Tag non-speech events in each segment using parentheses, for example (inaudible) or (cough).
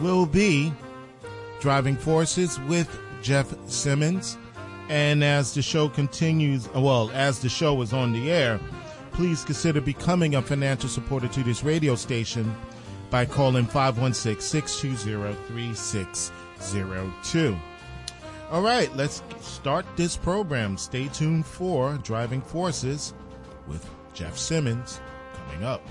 will be Driving Forces with Jeff Simmons. And as the show continues, well, as the show is on the air, please consider becoming a financial supporter to this radio station by calling 516 620 3602. All right, let's start this program. Stay tuned for Driving Forces with Jeff Simmons coming up.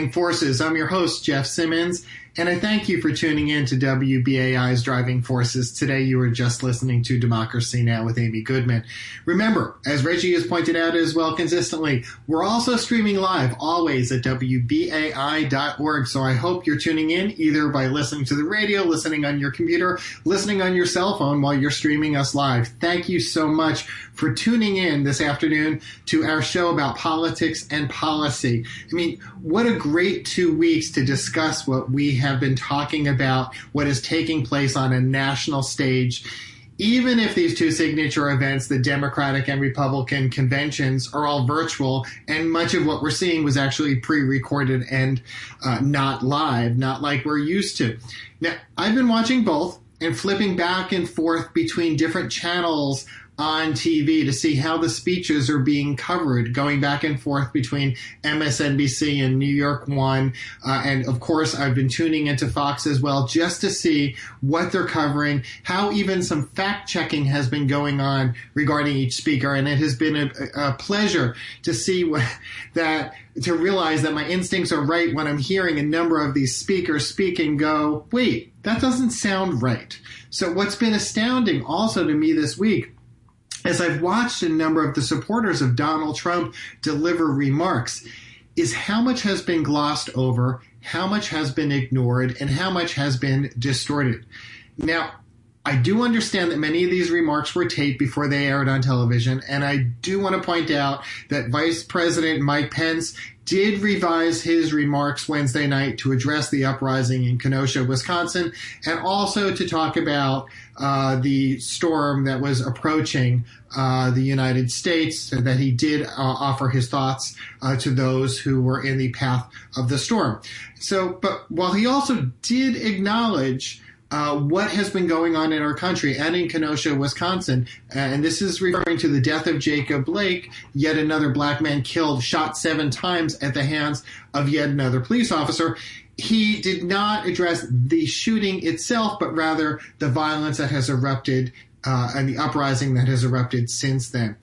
Driving Forces. I'm your host, Jeff Simmons, and I thank you for tuning in to WBAI's Driving Forces. Today, you are just listening to Democracy Now! with Amy Goodman. Remember, as Reggie has pointed out as well consistently, we're also streaming live always at WBAI.org. So I hope you're tuning in either by listening to the radio, listening on your computer, listening on your cell phone while you're streaming us live. Thank you so much for tuning in this afternoon to our show about politics and policy. I mean, what a great two weeks to discuss what we have been talking about, what is taking place on a national stage. Even if these two signature events, the Democratic and Republican conventions, are all virtual, and much of what we're seeing was actually pre recorded and uh, not live, not like we're used to. Now, I've been watching both and flipping back and forth between different channels on TV to see how the speeches are being covered, going back and forth between MSNBC and New York One. Uh, and of course, I've been tuning into Fox as well just to see what they're covering, how even some fact checking has been going on regarding each speaker. And it has been a, a pleasure to see (laughs) what, that to realize that my instincts are right when I'm hearing a number of these speakers speak and go, wait, that doesn't sound right. So what's been astounding also to me this week as I've watched a number of the supporters of Donald Trump deliver remarks, is how much has been glossed over, how much has been ignored, and how much has been distorted. Now, I do understand that many of these remarks were taped before they aired on television, and I do want to point out that Vice President Mike Pence did revise his remarks Wednesday night to address the uprising in Kenosha, Wisconsin, and also to talk about uh, the storm that was approaching uh, the United States, that he did uh, offer his thoughts uh, to those who were in the path of the storm. So, but while he also did acknowledge uh, what has been going on in our country and in Kenosha, Wisconsin. And this is referring to the death of Jacob Blake, yet another black man killed, shot seven times at the hands of yet another police officer. He did not address the shooting itself, but rather the violence that has erupted uh, and the uprising that has erupted since then.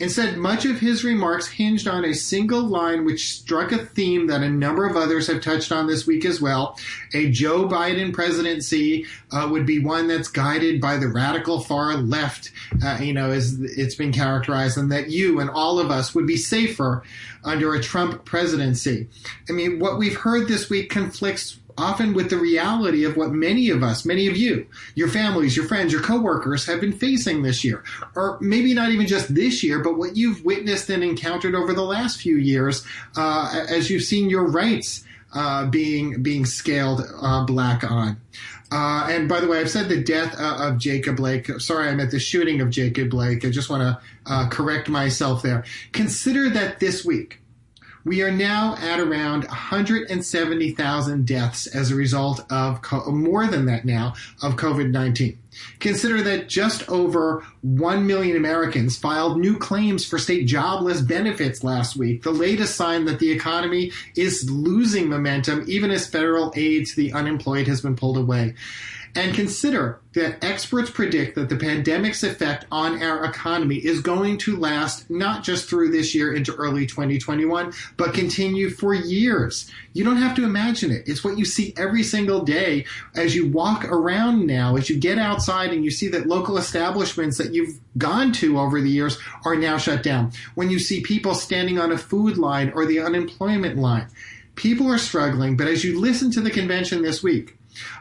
Instead, much of his remarks hinged on a single line which struck a theme that a number of others have touched on this week as well. A Joe Biden presidency uh, would be one that's guided by the radical far left, uh, you know, as it's been characterized, and that you and all of us would be safer under a Trump presidency. I mean, what we've heard this week conflicts often with the reality of what many of us, many of you, your families, your friends, your coworkers have been facing this year. Or maybe not even just this year, but what you've witnessed and encountered over the last few years uh, as you've seen your rights uh, being being scaled uh, black on. Uh, and by the way, I've said the death uh, of Jacob Blake. Sorry, I meant the shooting of Jacob Blake. I just want to uh, correct myself there. Consider that this week, we are now at around 170,000 deaths as a result of co- more than that now of COVID 19. Consider that just over 1 million Americans filed new claims for state jobless benefits last week, the latest sign that the economy is losing momentum even as federal aid to the unemployed has been pulled away. And consider that experts predict that the pandemic's effect on our economy is going to last not just through this year into early 2021, but continue for years. You don't have to imagine it. It's what you see every single day as you walk around now, as you get outside and you see that local establishments that you've gone to over the years are now shut down. When you see people standing on a food line or the unemployment line, people are struggling. But as you listen to the convention this week,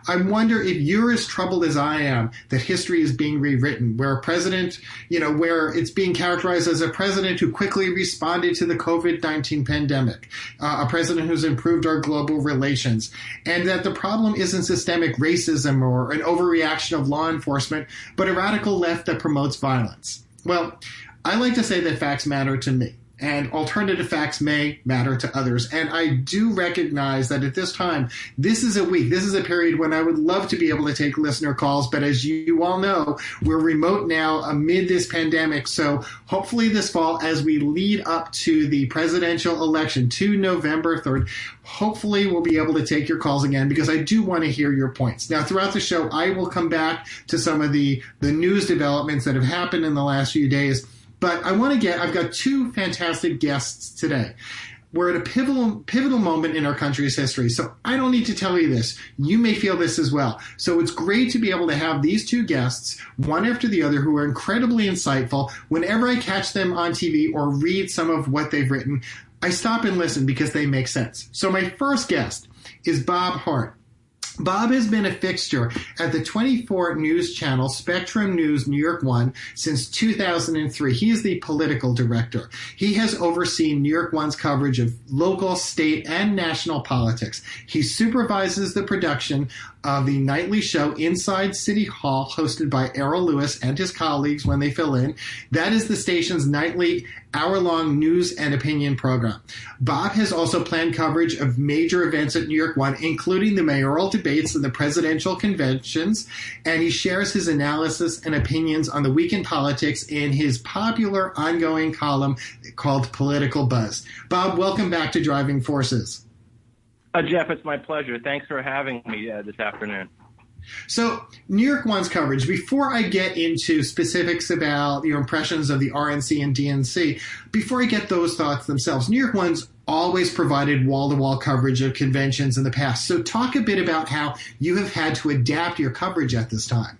I wonder if you're as troubled as I am that history is being rewritten, where a president, you know, where it's being characterized as a president who quickly responded to the COVID 19 pandemic, uh, a president who's improved our global relations, and that the problem isn't systemic racism or an overreaction of law enforcement, but a radical left that promotes violence. Well, I like to say that facts matter to me and alternative facts may matter to others. And I do recognize that at this time, this is a week, this is a period when I would love to be able to take listener calls. But as you all know, we're remote now amid this pandemic. So hopefully this fall, as we lead up to the presidential election to November 3rd, hopefully we'll be able to take your calls again because I do want to hear your points. Now, throughout the show, I will come back to some of the, the news developments that have happened in the last few days but I want to get, I've got two fantastic guests today. We're at a pivotal, pivotal moment in our country's history. So I don't need to tell you this. You may feel this as well. So it's great to be able to have these two guests, one after the other, who are incredibly insightful. Whenever I catch them on TV or read some of what they've written, I stop and listen because they make sense. So my first guest is Bob Hardt. Bob has been a fixture at the 24 news channel Spectrum News New York One since 2003. He is the political director. He has overseen New York One's coverage of local, state, and national politics. He supervises the production of the nightly show Inside City Hall, hosted by Errol Louis and his colleagues when they fill in. That is the station's nightly hour long news and opinion program. Bob has also planned coverage of major events at New York One, including the mayoral debates and the presidential conventions, and he shares his analysis and opinions on the week in politics in his popular ongoing column called Political Buzz. Bob, welcome back to Driving Forces. Uh, Jeff, it's my pleasure. Thanks for having me uh, this afternoon. So, New York One's coverage, before I get into specifics about your impressions of the RNC and DNC, before I get those thoughts themselves, New York One's always provided wall to wall coverage of conventions in the past. So, talk a bit about how you have had to adapt your coverage at this time.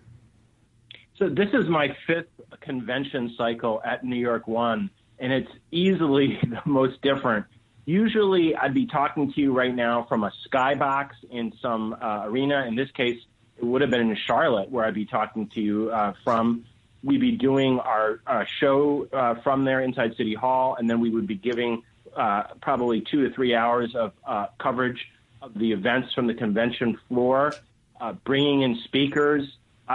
So, this is my fifth convention cycle at New York One, and it's easily (laughs) the most different Usually, I'd be talking to you right now from a skybox in some uh, arena. In this case, it would have been in Charlotte where I'd be talking to you uh, from. We'd be doing our uh, show uh, from there inside City Hall, and then we would be giving uh, probably two to three hours of uh, coverage of the events from the convention floor, bringing in speakers.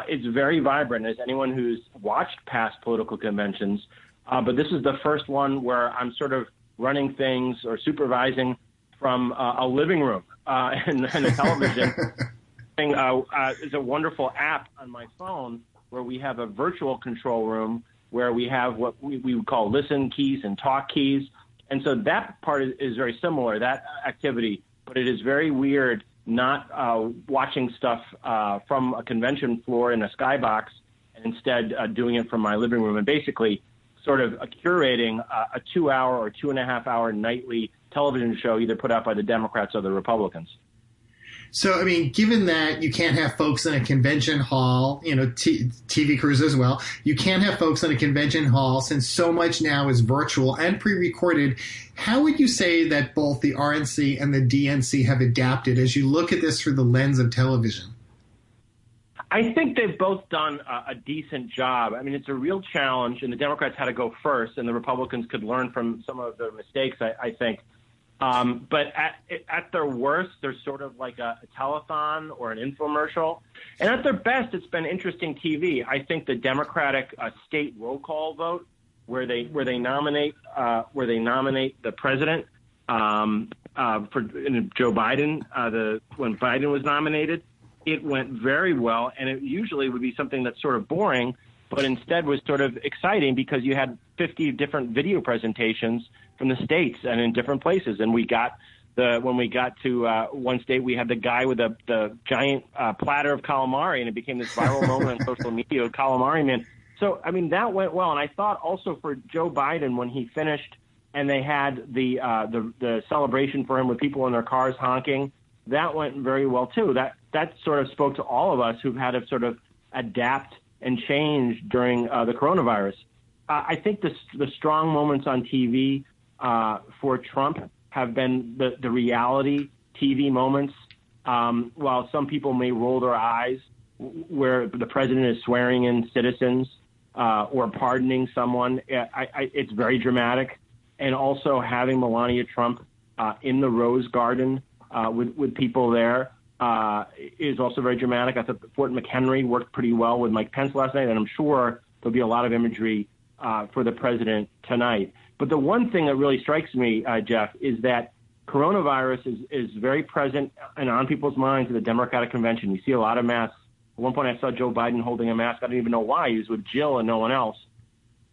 it's very vibrant, as anyone who's watched past political conventions. but this is the first one where I'm sort of running things or supervising from uh, a living room uh, (laughs) and, and, a television. (laughs) uh, uh, is a wonderful app on my phone where we have a virtual control room where we have what we, we would call listen keys and talk keys. And so that part is, is very similar, that activity, but it is very weird not uh, watching stuff uh, from a convention floor in a skybox and instead uh, doing it from my living room. And basically, sort of curating uh, a, a two hour or two and a half hour nightly television show either put out by the Democrats or the Republicans. So, I mean, given that you can't have folks in a convention hall, you know, t- TV crews as well, you can't have folks in a convention hall since so much now is virtual and pre recorded. How would you say that both the RNC and the DNC have adapted as you look at this through the lens of television? I think they've both done a, a, decent job. I mean, it's a real challenge, and the Democrats had to go first, and the Republicans could learn from some of their mistakes, I, I think. Um, but at, at their worst, they're sort of like a, a telethon or an infomercial. And at their best, it's been interesting TV. I think the Democratic uh, state roll call vote, where they where they nominate uh, where they nominate the president um, uh, for Joe Biden, uh, the when Biden was nominated it went very well, and it usually would be something that's sort of boring, but instead was sort of exciting because you had 50 different video presentations from the states and in different places, and we got the when we got to uh, one state, we had the guy with the the giant uh, platter of calamari, and it became this viral (laughs) moment on social media. Calamari man. So I mean that went well, and I thought also for Joe Biden when he finished, and they had the uh, the the celebration for him with people in their cars honking. That went very well too. That that sort of spoke to all of us who've had to sort of adapt and change during uh, the coronavirus. Uh, I think the the strong moments on TV uh, for Trump have been the, the reality TV moments. Um, while some people may roll their eyes where the president is swearing in citizens uh, or pardoning someone, I, I, it's very dramatic. And also having Melania Trump uh, in the Rose Garden uh, with, with people there uh, is also very dramatic. I thought Fort McHenry worked pretty well with Mike Pence last night, and I'm sure there'll be a lot of imagery uh, for the president tonight. But the one thing that really strikes me, uh, Jeff, is that coronavirus is, is very present and on people's minds at the Democratic convention. You see a lot of masks. At one point, I saw Joe Biden holding a mask. I don't even know why. He was with Jill and no one else.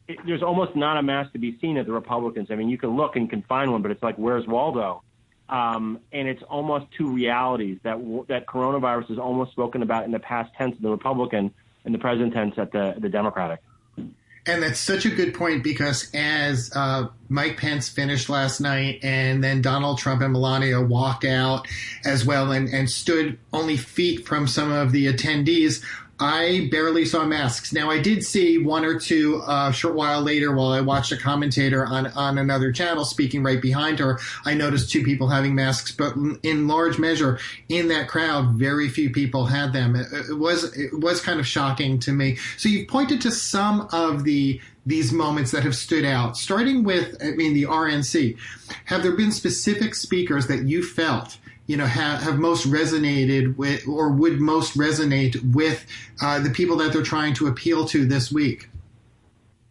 It, there's almost not a mask to be seen at the Republicans. I mean, you can look and can find one, but it's like, where's Waldo? Um, and it's almost two realities that that coronavirus is almost spoken about in the past tense of the Republican and the present tense at the the Democratic. And that's such a good point because as uh, Mike Pence finished last night, and then Donald Trump and Melania walked out as well and, and stood only feet from some of the attendees. I barely saw masks. Now I did see one or two uh, a short while later while I watched a commentator on, on another channel speaking right behind her. I noticed two people having masks, but in large measure in that crowd, very few people had them. It, it was it was kind of shocking to me. So you've pointed to some of the these moments that have stood out, starting with I mean the RNC. Have there been specific speakers that you felt? You know have, have most resonated with or would most resonate with uh, the people that they're trying to appeal to this week?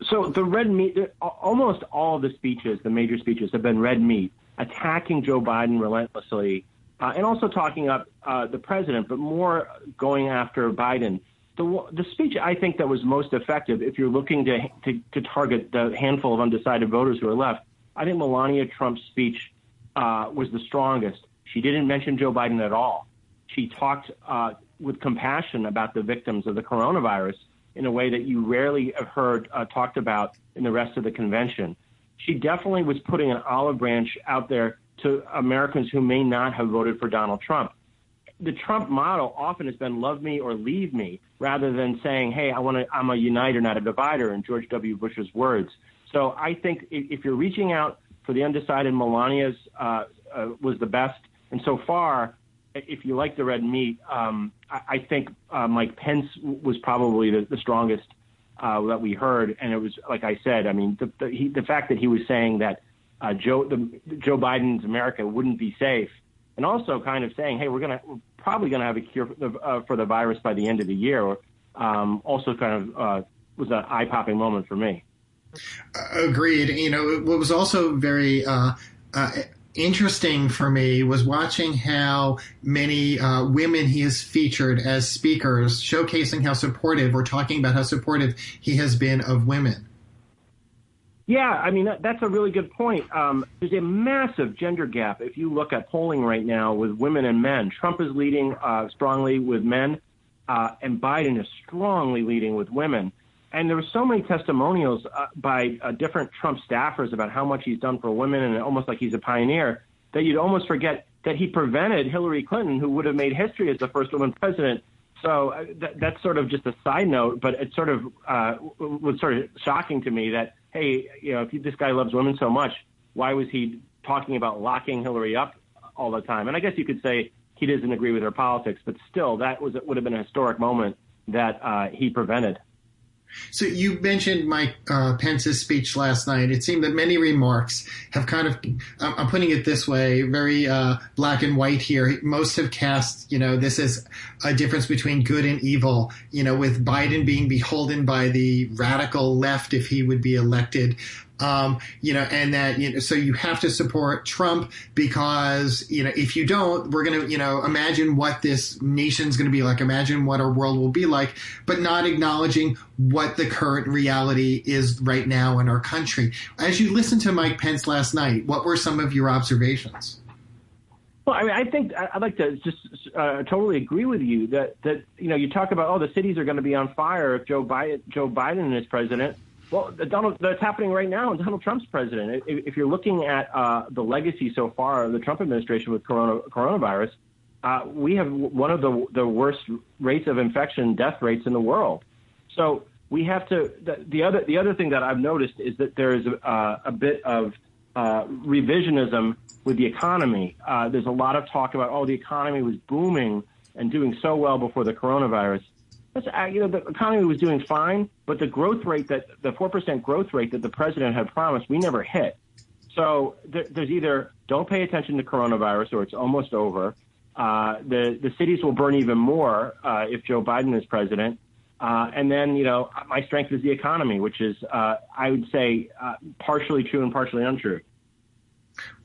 So the red meat, almost all the speeches, the major speeches, have been red meat, attacking Joe Biden relentlessly, uh, and also talking up uh, the president, but more going after Biden. The, the speech I think that was most effective, if you're looking to, to, to target the handful of undecided voters who are left, I think Melania Trump's speech uh, was the strongest. She didn't mention Joe Biden at all. She talked uh, with compassion about the victims of the coronavirus in a way that you rarely have heard uh, talked about in the rest of the convention. She definitely was putting an olive branch out there to Americans who may not have voted for Donald Trump. The Trump model often has been love me or leave me rather than saying, hey, I want to, I'm a uniter, not a divider, in George W. Bush's words. So I think if you're reaching out for the undecided, Melania's uh, uh, was the best. And so far, if you like the red meat, um, I, I, think uh, Mike Pence was probably the, the strongest uh, that we heard. And it was, like I said, I mean, the, the, he, the fact that he was saying that uh, Joe, the, Joe Biden's America wouldn't be safe, and also kind of saying, hey, we're going to, we're probably going to have a cure for the, uh, for the, virus by the end of the year, um, also kind of uh, was an eye popping moment for me. Agreed. You know, what was also very uh, uh, interesting for me was watching how many uh, women he has featured as speakers, showcasing how supportive or talking about how supportive he has been of women. Yeah, I mean, that's a really good point. Um, there's a massive gender gap if you look at polling right now with women and men. Trump is leading uh, strongly with men, uh, and Biden is strongly leading with women. And there were so many testimonials uh, by uh, different Trump staffers about how much he's done for women and almost like he's a pioneer that you'd almost forget that he prevented Hillary Clinton, who would have made history as the first woman president. So uh, th- that's sort of just a side note, but it sort of uh, was sort of shocking to me that, hey, you know, if this guy loves women so much, why was he talking about locking Hillary up all the time? And I guess you could say he doesn't agree with her politics, but still, that was it would have been a historic moment that uh, he prevented. So you mentioned Mike uh, Pence's speech last night. It seemed that many remarks have kind of, I'm putting it this way, very uh, black and white here. Most have cast, you know, this is a difference between good and evil. You know, with Biden being beholden by the radical left if he would be elected, um, you know, and that, you know, so you have to support Trump because, you know, if you don't, we're going to, you know, imagine what this nation's going to be like, imagine what our world will be like, but not acknowledging what the current reality is right now in our country. As you listened to Mike Pence last night, what were some of your observations? Well, I mean, I think I'd like to just uh, totally agree with you that that you know you talk about oh the cities are going to be on fire if Joe Biden Joe Biden is president. Well, Donald, that's happening right now, and Donald Trump's president. If, you're looking at uh, the legacy so far of the Trump administration with corona, coronavirus, uh, we have one of the the worst rates of infection, death rates in the world. So we have to. The, the other the other thing that I've noticed is that there is a, a bit of uh, revisionism with the economy. Uh, there's a lot of talk about oh the economy was booming and doing so well before the coronavirus. Uh, you know the economy was doing fine, but the growth rate that the four percent growth rate that the president had promised we never hit. So there, there's either don't pay attention to coronavirus or it's almost over. Uh, the the cities will burn even more uh, if Joe Biden is president. Uh, and then, you know, my strength is the economy, which is, uh, I would say, uh, partially true and partially untrue.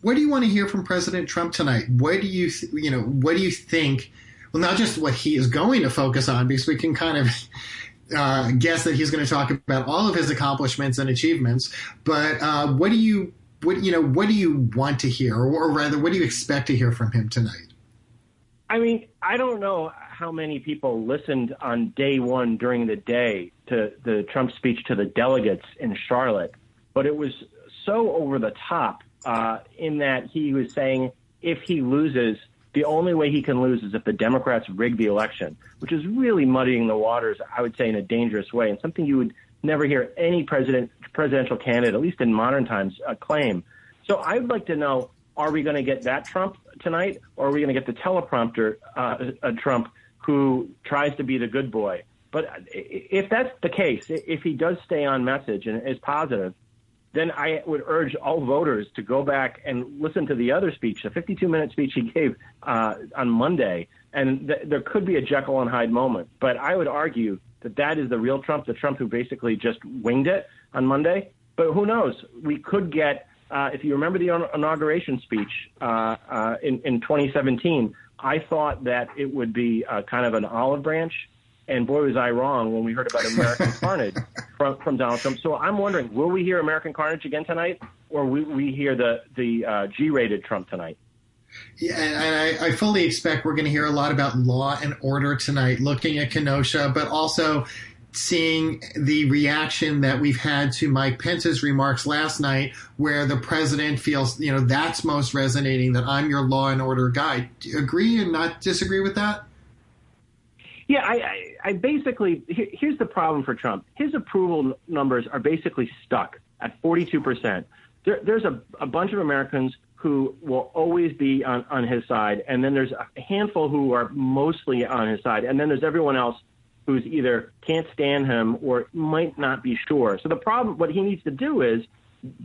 What do you want to hear from President Trump tonight? What do you, th- you know, what do you think? Well, not just what he is going to focus on, because we can kind of (laughs) uh, guess that he's going to talk about all of his accomplishments and achievements. But uh, what do you, what you know, what do you want to hear, or, or rather, what do you expect to hear from him tonight? I mean, I don't know how many people listened on day one during the day to the Trump speech to the delegates in Charlotte, but it was so over the top uh, in that he was saying if he loses, the only way he can lose is if the Democrats rig the election, which is really muddying the waters, I would say, in a dangerous way, and something you would never hear any president, presidential candidate, at least in modern times, uh, claim. So I'd like to know are we going to get that Trump tonight, or are we going to get the teleprompter uh, uh, Trump who tries to be the good boy? But if that's the case, if he does stay on message and is positive, then I would urge all voters to go back and listen to the other speech, the 52 minute speech he gave uh, on Monday. And th- there could be a Jekyll and Hyde moment. But I would argue that that is the real Trump, the Trump who basically just winged it on Monday. But who knows? We could get uh, if you remember the inauguration speech uh, uh, in, in 2017, I thought that it would be uh, kind of an olive branch. And boy, was I wrong when we heard about American (laughs) Carnage from, from Donald Trump. So I'm wondering, will we hear American Carnage again tonight, or will we hear the, the uh, G-rated Trump tonight? Yeah, and I, I, fully expect we're going to hear a lot about law and order tonight, looking at Kenosha, but also seeing the reaction that we've had to Mike Pence's remarks last night, where the president feels, you know, that's most resonating, that I'm your law and order guy. Do you agree and not disagree with that? Yeah, I, I, I basically, here's the problem for Trump. His approval numbers are basically stuck at 42%. There, there's a, a bunch of Americans who will always be on, on his side, and then there's a handful who are mostly on his side, and then there's everyone else who's either can't stand him or might not be sure. So the problem, what he needs to do is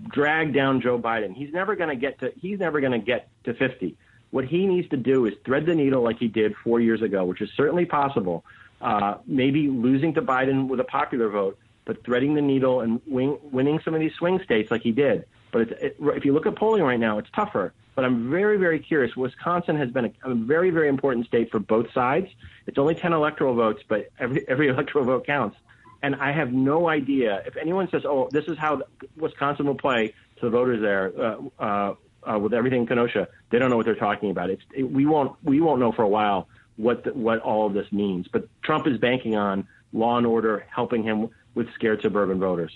drag down Joe Biden. He's never going to get to he's never going to get to 50. What he needs to do is thread the needle like he did four years ago, which is certainly possible. Uh, maybe losing to Biden with a popular vote, but threading the needle and winning some of these swing states like he did. But it, if you look at polling right now, it's tougher. But I'm very, very curious. Wisconsin has been a, a, very, very important state for both sides. It's only 10 electoral votes, but every, (laughs) every electoral vote counts. And I have no idea if anyone says, "Oh, this is how Wisconsin will play to the voters there uh, uh, uh, with everything in Kenosha." They don't know what they're talking about. It's, it, we won't we won't know for a while what the, what all of this means. But Trump is banking on law and order helping him with scared suburban voters.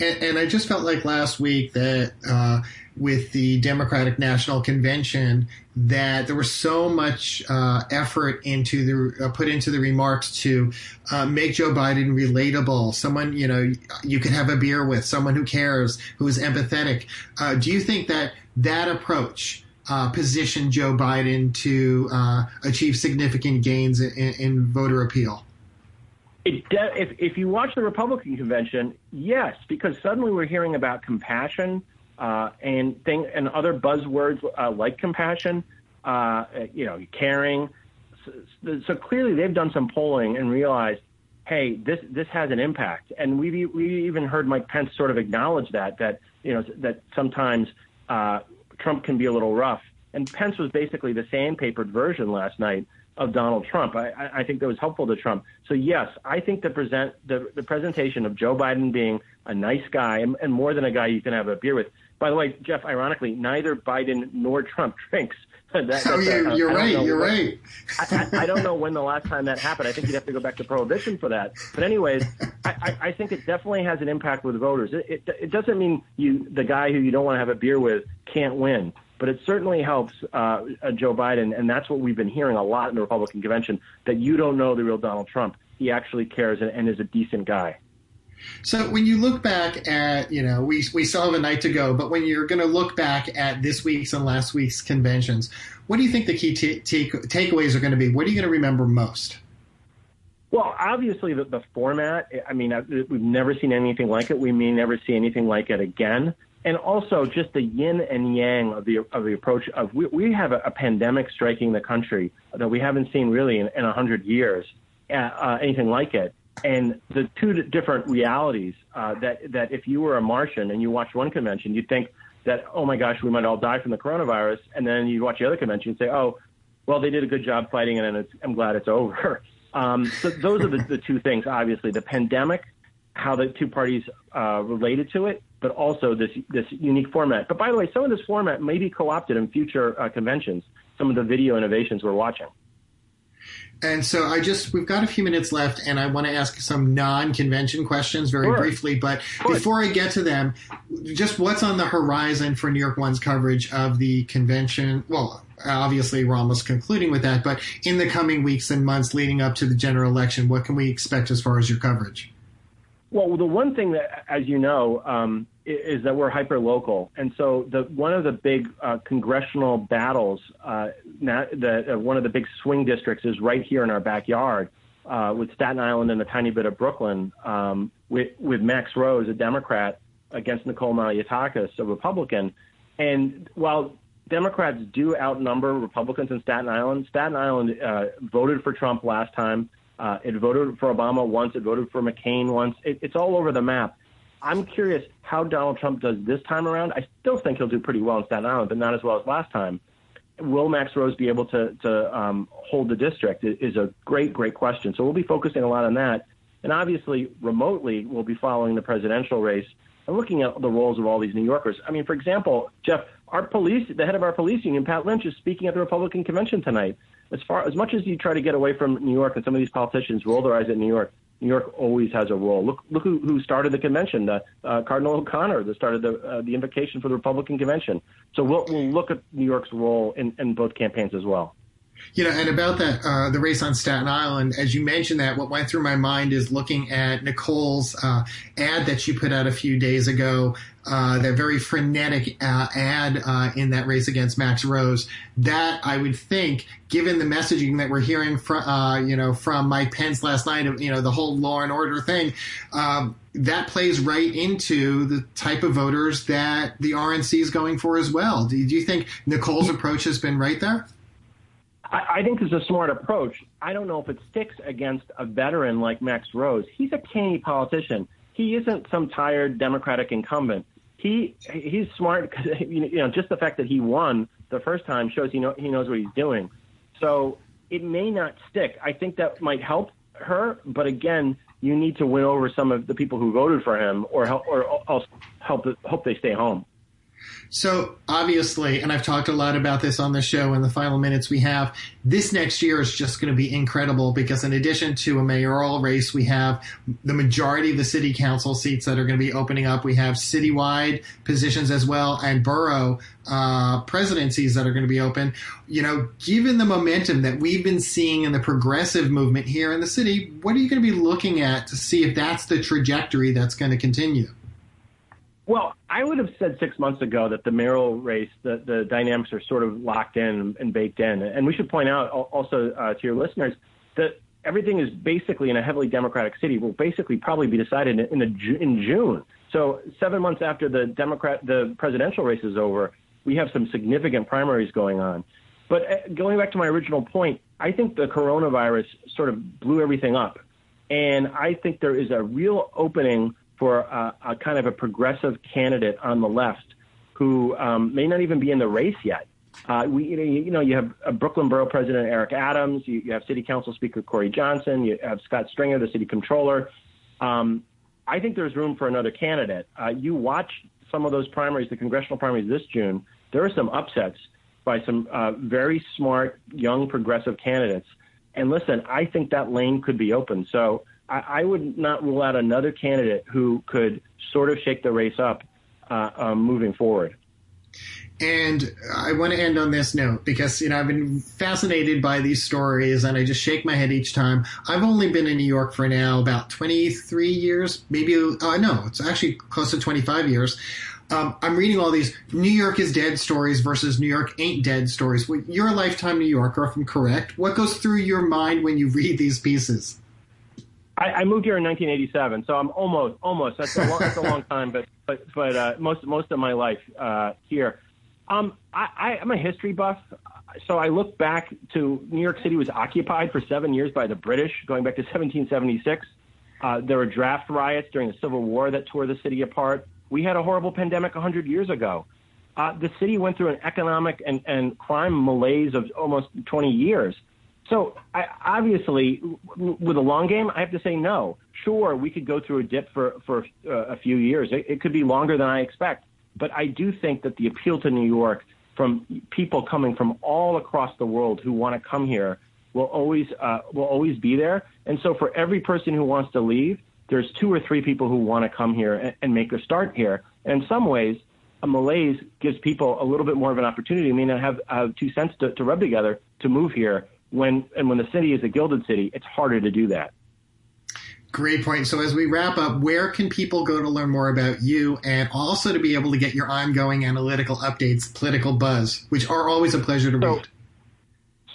And, and I just felt like last week that uh, with the Democratic National Convention, that there was so much uh, effort into the uh, put into the remarks to uh, make Joe Biden relatable, someone you know you can have a beer with, someone who cares, who is empathetic. Uh, do you think that that approach? Uh, positioned Joe Biden to uh, achieve significant gains in, in voter appeal. It, if, if you watch the Republican convention, yes, because suddenly we're hearing about compassion uh, and thing and other buzzwords uh, like compassion, uh, you know, caring. So, so, clearly, they've done some polling and realized, hey, this this has an impact. And we we even heard Mike Pence sort of acknowledge that that you know that sometimes uh, Trump can be a little rough. And Pence was basically the sandpapered version last night of Donald Trump. I, I think that was helpful to Trump. So yes, I think the present the, the presentation of Joe Biden being a nice guy and, and more than a guy you can have a beer with. By the way, Jeff, ironically, neither Biden nor Trump (laughs) drinks. (laughs) that, (laughs) oh, you're, you're right. You're when, right. I, I, I, don't know when the last time that happened. I think you'd have to go back to prohibition for that. But anyways, I, I, think it definitely has an impact with voters. It, it, it doesn't mean you the guy who you don't want to have a beer with can't win, but it certainly helps uh, Joe Biden, and that's what we've been hearing a lot in the Republican convention. That you don't know the real Donald Trump. He actually cares and, and is a decent guy. So when you look back at, you know, we, we still have a night to go, but when you're going to look back at this week's and last week's conventions, what do you think the key t- take, takeaways are going to be? What are you going to remember most? Well, obviously the, the format. I mean, we've never seen anything like it. We may never see anything like it again. And also just the yin and yang of the of the approach of we, we have a, a pandemic striking the country that we haven't seen really in a hundred years, uh, uh, anything like it and the two different realities uh, that that if you were a Martian and you watched one convention, you'd think that oh my gosh, we might all die from the coronavirus, and then you watch the other convention and say oh, well they did a good job fighting it, and I'm glad it's (laughs) over. Um, so those are the, the two things. Obviously, the pandemic, how the two parties uh, related to it, but also this this unique format. But by the way, some of this format may be co-opted in future uh, conventions. Some of the video innovations we're watching. And so I just, we've got a few minutes left and I want to ask some non convention questions very sure. briefly. But before I get to them, just what's on the horizon for New York One's coverage of the convention? Well, obviously we're almost concluding with that, but in the coming weeks and months leading up to the general election, what can we expect as far as your coverage? Well, the one thing that, as you know, um, is that we're hyper local, and so the one of the big uh, congressional battles, uh, uh, one of the big swing districts is right here in our backyard, uh, with Staten Island and a tiny bit of Brooklyn, um, with with Max Rose, a Democrat, against Nicole Malliotakis, a Republican, and while Democrats do outnumber Republicans in Staten Island, Staten Island uh, voted for Trump last time. Uh, it voted for Obama once. It voted for McCain once. It, it's all over the map. I'm curious how Donald Trump does this time around. I still think he'll do pretty well in Staten Island, but not as well as last time. Will Max Rose be able to, to um, hold the district? Is a great, great question. So we'll be focusing a lot on that. And obviously, remotely, we'll be following the presidential race and looking at the roles of all these New Yorkers. I mean, for example, Jeff, our police, the head of our police union, Pat Lynch, is speaking at the Republican convention tonight as far as much as you try to get away from New York and some of these politicians roll their eyes at New York, New York always has a role. Look, look who, who started the convention, the, uh, Cardinal O'Connor, that started the uh, the invocation for the Republican convention. So we'll we'll look at New York's role in, in both campaigns as well. You know, and about that, uh, the race on Staten Island, as you mentioned that, what went through my mind is looking at Nicole's uh, ad that she put out a few days ago, uh, that very frenetic uh, ad uh, in that race against Max Rose. That I would think, given the messaging that we're hearing from, uh, you know, from Mike Pence last night, of you know, the whole law and order thing, um, that plays right into the type of voters that the RNC is going for as well. Do, do you think Nicole's approach has been right there? I, I think it's a smart approach. I don't know if it sticks against a veteran like Max Rose. He's a canny politician. He isn't some tired Democratic incumbent. He he's smart because (laughs) you know just the fact that he won the first time shows he know he knows what he's doing. So it may not stick. I think that might help her, but again, you need to win over some of the people who voted for him, or help or else help hope they stay home. So obviously, and I've talked a lot about this on the show in the final minutes we have, this next year is just going to be incredible because in addition to a mayoral race, we have the majority of the city council seats that are going to be opening up. We have citywide positions as well and borough uh, presidencies that are going to be open. You know, given the momentum that we've been seeing in the progressive movement here in the city, what are you going to be looking at to see if that's the trajectory that's going to continue? Well, I would have said six months ago that the mayoral race, the, the dynamics are sort of locked in and baked in. And we should point out also uh, to your listeners that everything is basically in a heavily Democratic city will basically probably be decided in, a, in June. So seven months after the Democrat, the presidential race is over, we have some significant primaries going on. But uh, going back to my original point, I think the coronavirus sort of blew everything up. And I think there is a real opening for a, a kind of a progressive candidate on the left who um, may not even be in the race yet. Uh, we, you know, you have a Brooklyn Borough President Eric Adams, you, you have City Council Speaker Corey Johnson, you have Scott Stringer, the City Controller. Um, I think there's room for another candidate. Uh, you watch some of those primaries, the congressional primaries this June. There are some upsets, by some uh, very smart, young, progressive candidates. And listen, I think that lane could be open. So I, I would not rule out another candidate who could sort of shake the race up uh, um, moving forward. And I want to end on this note because, you know, I've been fascinated by these stories and I just shake my head each time. I've only been in New York for now about 23 years, maybe, oh, no, it's actually close to 25 years. Um, I'm reading all these New York is dead stories versus New York ain't dead stories. You're a lifetime New Yorker, if I'm correct. What goes through your mind when you read these pieces? I, I moved here in 1987, so I'm almost, almost. That's a long, that's a long time, but but but uh, most most of my life uh, here. Um, I, I'm a history buff, so I look back to New York City was occupied for seven years by the British, going back to 1776. Uh, there were draft riots during the Civil War that tore the city apart. We had a horrible pandemic 100 years ago. Uh, the city went through an economic and, and crime malaise of almost 20 years. So I, obviously, with a long game, I have to say no. Sure, we could go through a dip for for uh, a few years. It, it could be longer than I expect, but I do think that the appeal to New York from people coming from all across the world who want to come here will always uh, will always be there. And so, for every person who wants to leave, there's two or three people who want to come here and, and make a start here. And in some ways, a malaise gives people a little bit more of an opportunity. I mean, I have, have two cents to, to rub together to move here when and when the city is a gilded city, it's harder to do that. Great point. So as we wrap up, where can people go to learn more about you and also to be able to get your ongoing analytical updates, political buzz, which are always a pleasure to so, read?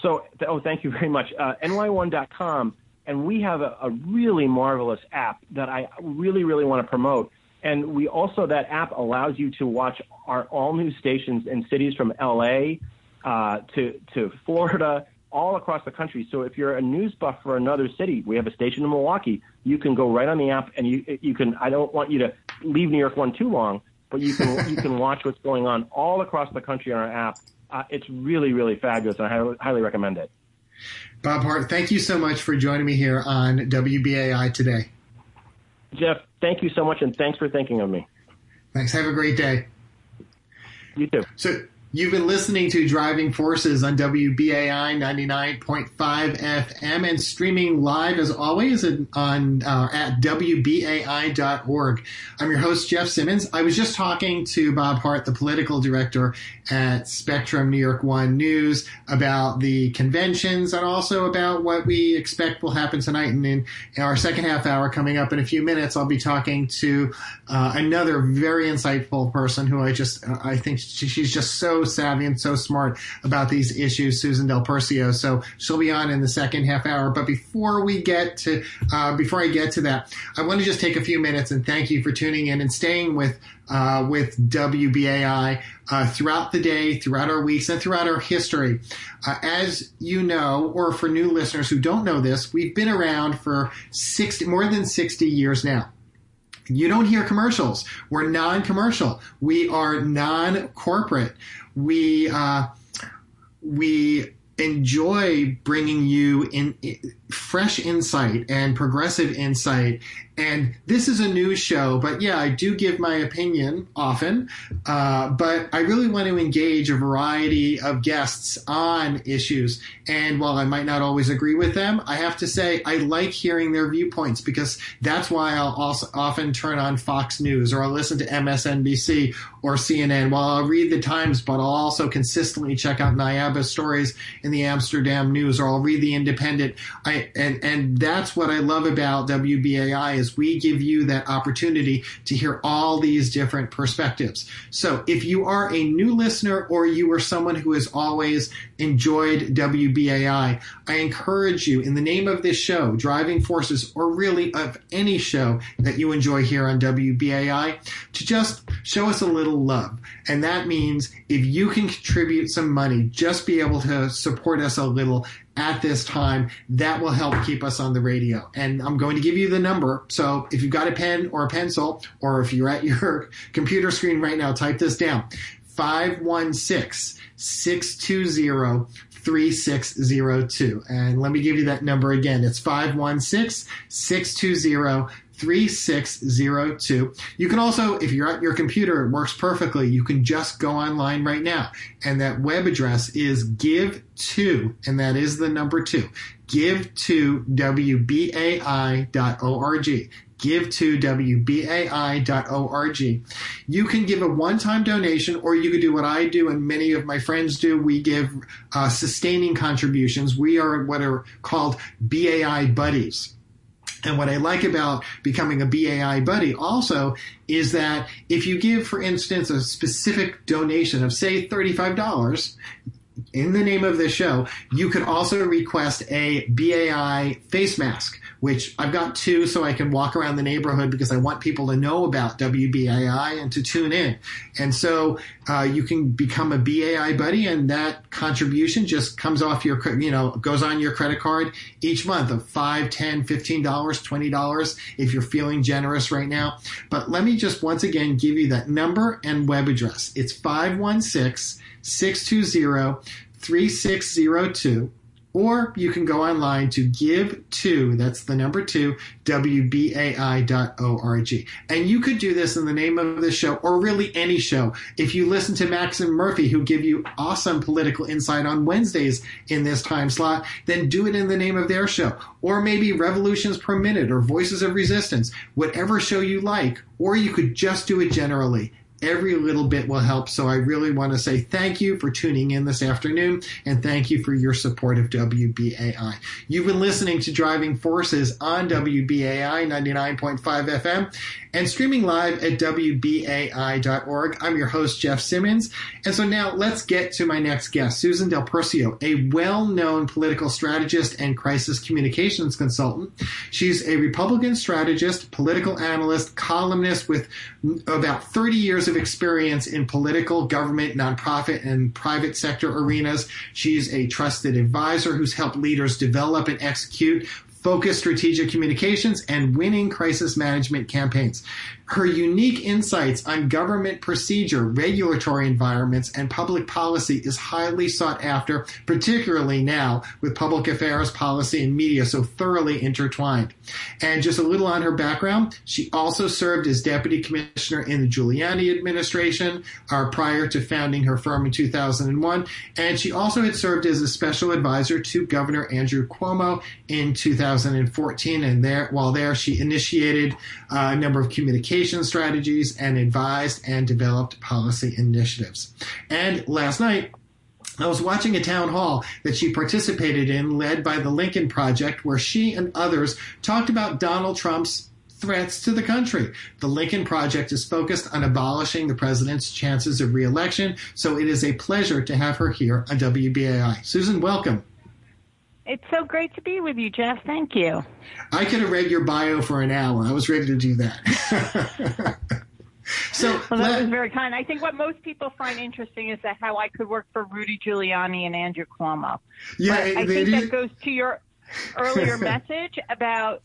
So, oh, thank you very much. Uh, NY1.com, and we have a, a really marvelous app that I really, really want to promote. And we also, that app allows you to watch our all new stations in cities from LA uh, to, to Florida all across the country. So if you're a news buff for another city, we have a station in Milwaukee. You can go right on the app, and you you can. I don't want you to leave New York one too long, but you can you can watch what's going on all across the country on our app. Uh, it's really really fabulous, and I highly, highly recommend it. Bob Hardt, thank you so much for joining me here on WBAI today. Jeff, thank you so much, and thanks for thinking of me. Thanks. Have a great day. You too. So You've been listening to Driving Forces on WBAI 99.5 FM and streaming live as always on uh, at WBAI.org. I'm your host, Jeff Simmons. I was just talking to Bob Hardt, the political director at Spectrum New York One News, about the conventions and also about what we expect will happen tonight. And in our second half hour coming up in a few minutes, I'll be talking to uh, another very insightful person who I just, I think she's just so savvy and so smart about these issues, Susan Del Percio. So she'll be on in the second half hour. But before we get to, uh, before I get to that, I want to just take a few minutes and thank you for tuning in and staying with uh, with WBAI uh, throughout the day, throughout our weeks, and throughout our history. Uh, as you know, or for new listeners who don't know this, we've been around for 60, more than 60 years now. You don't hear commercials. We're non-commercial. We are non-corporate we uh, we enjoy bringing you in, fresh insight and progressive insight and this is a news show, but yeah, I do give my opinion often. Uh, but I really want to engage a variety of guests on issues. And while I might not always agree with them, I have to say I like hearing their viewpoints because that's why I'll also often turn on Fox News or I'll listen to MSNBC or CNN while I'll read the Times, but I'll also consistently check out NIABA stories in the Amsterdam News or I'll read the Independent. I, and, and that's what I love about WBAI is we give you that opportunity to hear all these different perspectives. So if you are a new listener or you are someone who has always enjoyed WBAI, I encourage you in the name of this show, Driving Forces, or really of any show that you enjoy here on WBAI, to just show us a little love. And that means if you can contribute some money, just be able to support us a little at this time, that will help keep us on the radio. And I'm going to give you the number. So if you've got a pen or a pencil, or if you're at (laughs) your computer screen right now, type this down 516 620 3602. And let me give you that number again. It's 516 620 3602. You can also, if you're at your computer, it works perfectly. You can just go online right now. And that web address is give to, and that is the number two, give to WBAI.org give to WBAI.org. You can give a one time donation, or you could do what I do and many of my friends do. We give uh, sustaining contributions. We are what are called BAI buddies. And what I like about becoming a BAI buddy also is that if you give, for instance, a specific donation of, say, $35, in the name of the show, you could also request a BAI face mask which I've got two so I can walk around the neighborhood because I want people to know about WBAI and to tune in. And so uh, you can become a BAI buddy, and that contribution just comes off your, you know, goes on your credit card each month of five, ten, fifteen dollars, twenty dollars if you're feeling generous right now. But let me just once again give you that number and web address. It's 516 620 3602 or you can go online to give to, that's the number two, WBAI.org. And you could do this in the name of the show or really any show. If you listen to Max and Murphy, who give you awesome political insight on Wednesdays in this time slot, then do it in the name of their show. Or maybe Revolutions Per Minute or Voices of Resistance, whatever show you like. Or you could just do it generally Every little bit will help. So I really want to say thank you for tuning in this afternoon and thank you for your support of WBAI. You've been listening to Driving Forces on WBAI 99.5 FM and streaming live at WBAI.org. I'm your host, Jeff Simmons. And so now let's get to my next guest, Susan Del Percio, a well known political strategist and crisis communications consultant. She's a Republican strategist, political analyst, columnist with about 30 years of experience in political, government, nonprofit, and private sector arenas. She's a trusted advisor who's helped leaders develop and execute focused strategic communications, and winning crisis management campaigns. Her unique insights on government procedure, regulatory environments, and public policy is highly sought after, particularly now with public affairs, policy, and media so thoroughly intertwined. And just a little on her background, she also served as deputy commissioner in the Giuliani administration uh, prior to founding her firm in 2001. And she also had served as a special advisor to Governor Andrew Cuomo in 2014. And there, while there, she initiated uh, a number of communication strategies and advised and developed policy initiatives. And last night, I was watching a town hall that she participated in, led by the Lincoln Project, where she and others talked about Donald Trump's threats to the country. The Lincoln Project is focused on abolishing the president's chances of reelection, so it is a pleasure to have her here on WBAI. Susan, welcome. It's so great to be with you, Jeff. Thank you. I could have read your bio for an hour. I was ready to do that. (laughs) so well, that was very kind. I think what most people find interesting is that how I could work for Rudy Giuliani and Andrew Cuomo. Yeah, I think that goes to your earlier (laughs) message about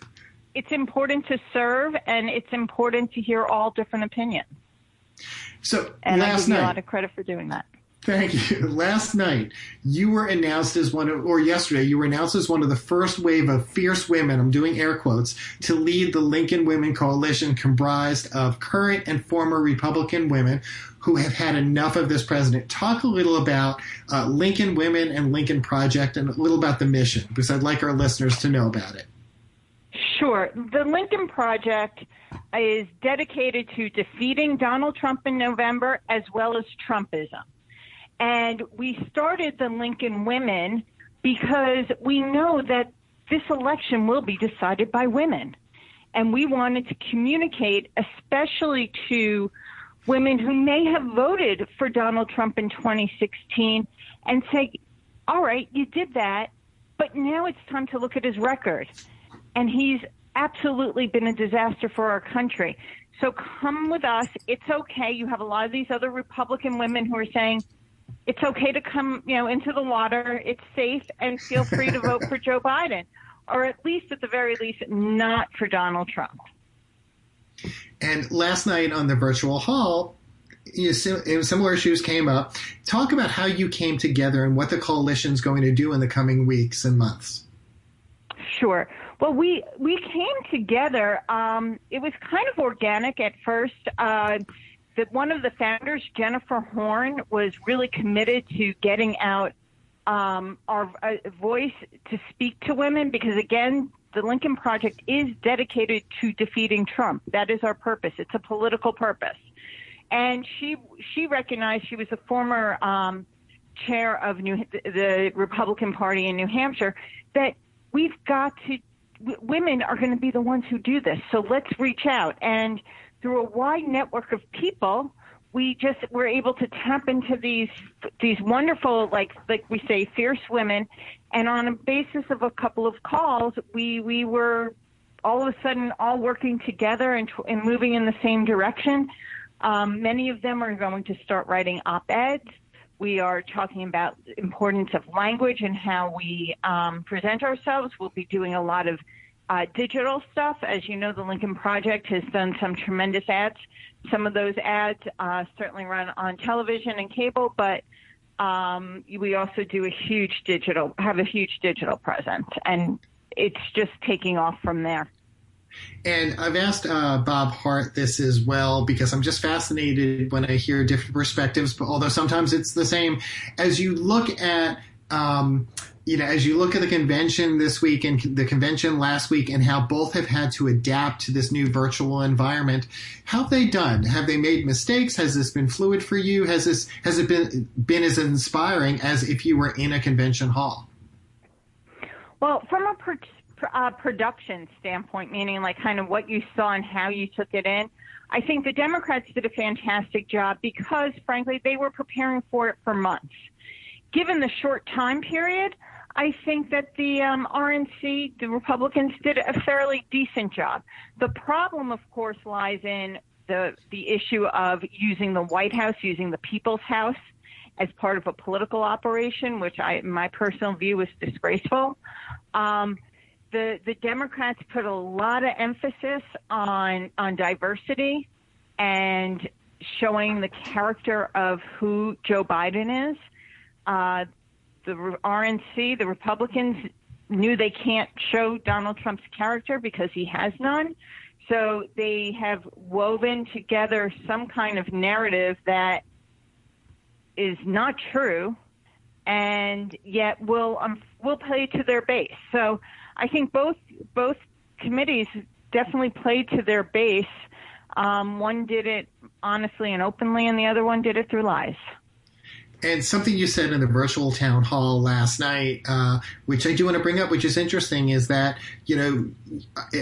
it's important to serve and it's important to hear all different opinions. So and last I give night, you a lot of credit for doing that. Thank you. Last night, you were announced as one of, or yesterday, you were announced as one of the first wave of fierce women, I'm doing air quotes, to lead the Lincoln Women Coalition comprised of current and former Republican women who have had enough of this president. Talk a little about uh, Lincoln Women and Lincoln Project and a little about the mission, because I'd like our listeners to know about it. Sure. The Lincoln Project is dedicated to defeating Donald Trump in November as well as Trumpism. And we started the Lincoln Women because we know that this election will be decided by women. And we wanted to communicate, especially to women who may have voted for Donald Trump in 2016, and say, all right, you did that, but now it's time to look at his record. And he's absolutely been a disaster for our country. So come with us. It's okay. You have a lot of these other Republican women who are saying, it's okay to come, you know, into the water. It's safe and feel free to vote for (laughs) Joe Biden, or at least at the very least, not for Donald Trump. And last night on the virtual hall, you similar issues came up. Talk about how you came together and what the coalition is going to do in the coming weeks and months. Sure. Well, we we came together. Um, it was kind of organic at first. Uh, that one of the founders, Jennifer Horn, was really committed to getting out um, our uh, voice to speak to women because, again, the Lincoln Project is dedicated to defeating Trump. That is our purpose. It's a political purpose. And she she recognized she was a former um, chair of New, the Republican Party in New Hampshire that we've got to women are going to be the ones who do this. So let's reach out and through a wide network of people, we just were able to tap into these these wonderful like like we say fierce women. And on a basis of a couple of calls we we were all of a sudden all working together and, and moving in the same direction. Um, many of them are going to start writing op-eds. We are talking about the importance of language and how we um, present ourselves. We'll be doing a lot of uh, digital stuff. As you know, the Lincoln Project has done some tremendous ads. Some of those ads uh, certainly run on television and cable, but um, we also do a huge digital, have a huge digital presence, and it's just taking off from there. And I've asked uh, Bob Hardt this as well because I'm just fascinated when I hear different perspectives, but although sometimes it's the same. As you look at um, you know, as you look at the convention this week and the convention last week and how both have had to adapt to this new virtual environment, how have they done? Have they made mistakes? Has this been fluid for you? Has this, has it been, been as inspiring as if you were in a convention hall? Well, from a pro- uh, production standpoint, meaning like kind of what you saw and how you took it in, I think the Democrats did a fantastic job because, frankly, they were preparing for it for months. Given the short time period, I think that the um, RNC, the Republicans, did a fairly decent job. The problem, of course, lies in the the issue of using the White House, using the People's House as part of a political operation, which I, my personal view is disgraceful. Um, the the Democrats put a lot of emphasis on on diversity and showing the character of who Joe Biden is. Uh, the RNC, the Republicans knew they can't show Donald Trump's character because he has none. So they have woven together some kind of narrative that is not true and yet will um, will play to their base. So I think both both committees definitely played to their base. Um, one did it honestly and openly, and the other one did it through lies and something you said in the virtual town hall last night, uh, which I do want to bring up, which is interesting, is that you know,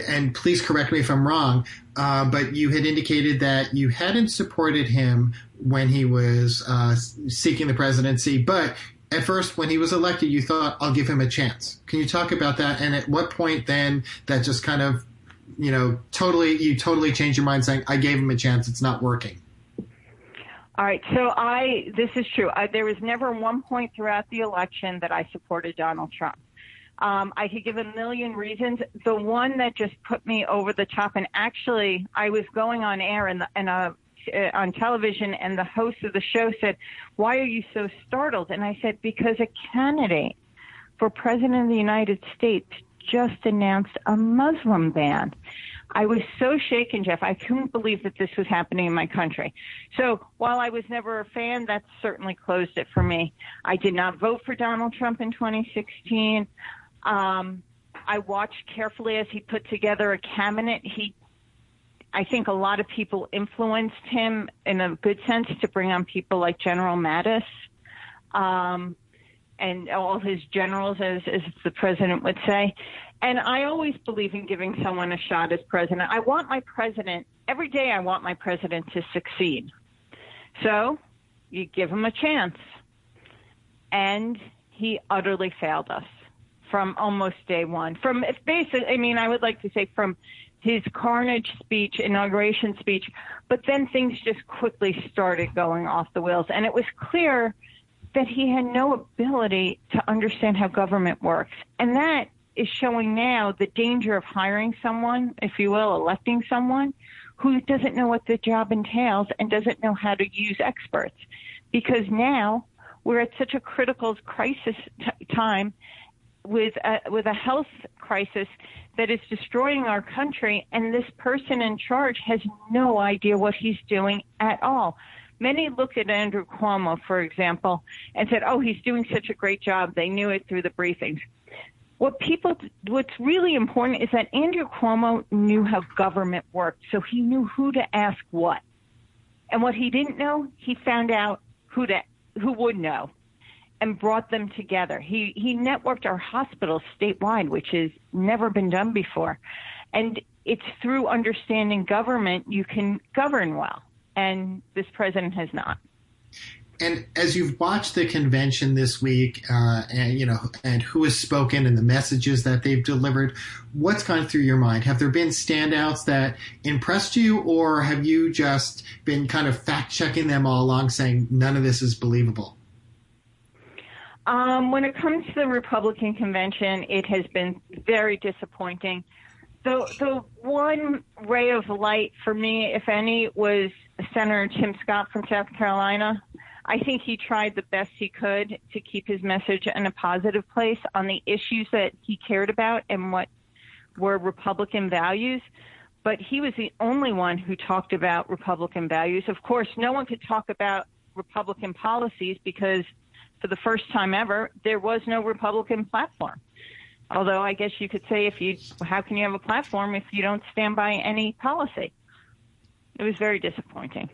and please correct me if I'm wrong, uh, but you had indicated that you hadn't supported him when he was uh, seeking the presidency, but at first, when he was elected, you thought, "I'll give him a chance." Can you talk about that? And at what point then that just kind of, you know, totally you totally changed your mind, saying, "I gave him a chance. It's not working." All right. So I, this is true. I, there was never one point throughout the election that I supported Donald Trump. Um, I could give a million reasons. The one that just put me over the top, and actually, I was going on air and and uh, uh, on television, and the host of the show said, "Why are you so startled?" And I said, "Because a candidate for president of the United States just announced a Muslim ban." I was so shaken, Jeff. I couldn't believe that this was happening in my country. So while I was never a fan, that certainly closed it for me. I did not vote for Donald Trump in 2016. Um, I watched carefully as he put together a cabinet. He, I think a lot of people influenced him in a good sense to bring on people like General Mattis. Um, and all his generals, as, as the president would say. And I always believe in giving someone a shot as president. I want my president, every day I want my president to succeed. So you give him a chance. And he utterly failed us from almost day one. From basically, I mean, I would like to say from his carnage speech, inauguration speech, but then things just quickly started going off the wheels. And it was clear that he had no ability to understand how government works. And that is showing now the danger of hiring someone, if you will, electing someone who doesn't know what the job entails and doesn't know how to use experts. Because now we're at such a critical crisis t- time. with a, with a health crisis that is destroying our country, and this person in charge has no idea what he's doing at all. Many looked at Andrew Cuomo, for example, and said, "Oh, he's doing such a great job." They knew it through the briefings. What people, what's really important is that Andrew Cuomo knew how government worked, so he knew who to ask what, and what he didn't know, he found out who to who would know and brought them together. He he networked our hospitals statewide, which has never been done before. And it's through understanding government you can govern well. And this president has not. And as you've watched the convention this week, uh, and you know, and who has spoken and the messages that they've delivered, what's gone through your mind? Have there been standouts that impressed you, or have you just been kind of fact checking them all along, saying none of this is believable? Um, when it comes to the Republican convention, it has been very disappointing. The the one ray of light for me, if any, was Senator Tim Scott from South Carolina. I think he tried the best he could to keep his message in a positive place on the issues that he cared about and what were Republican values. But he was the only one who talked about Republican values. Of course, no one could talk about Republican policies because for the first time ever, there was no Republican platform. Although I guess you could say if you, how can you have a platform if you don't stand by any policy? It was very disappointing.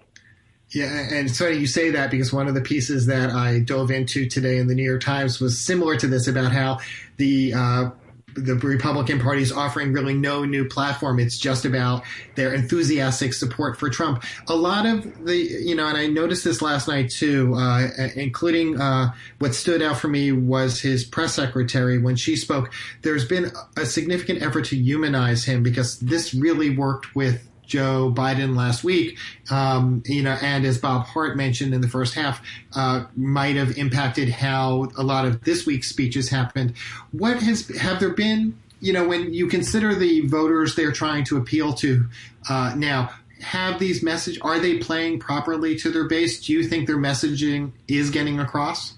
Yeah, and it's funny you say that because one of the pieces that I dove into today in the New York Times was similar to this about how the uh, the Republican Party is offering really no new platform. It's just about their enthusiastic support for Trump. A lot of the, you know, and I noticed this last night too, uh, including uh, what stood out for me was his press secretary when she spoke. There's been a significant effort to humanize him because this really worked with Joe Biden last week, um, you know, and as Bob Hardt mentioned in the first half, uh, might have impacted how a lot of this week's speeches happened. What has have there been? You know, when you consider the voters they're trying to appeal to uh, now, have these message? Are they playing properly to their base? Do you think their messaging is getting across?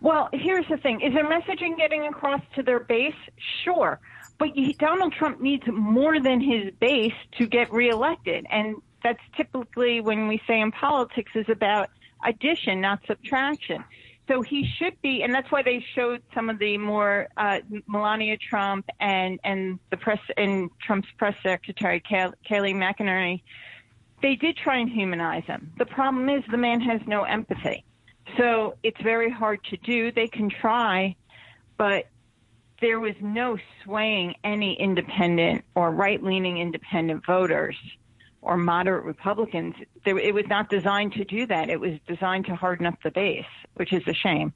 Well, here's the thing: is their messaging getting across to their base? Sure. But Donald Trump needs more than his base to get reelected. And that's typically when we say in politics is about addition, not subtraction. So he should be, and that's why they showed some of the more uh, Melania Trump and and the press and Trump's press secretary Kayleigh McEnany. They did try and humanize him. The problem is the man has no empathy, so it's very hard to do. They can try, but there was no swaying any independent or right leaning independent voters or moderate Republicans. There, it was not designed to do that. It was designed to harden up the base, which is a shame.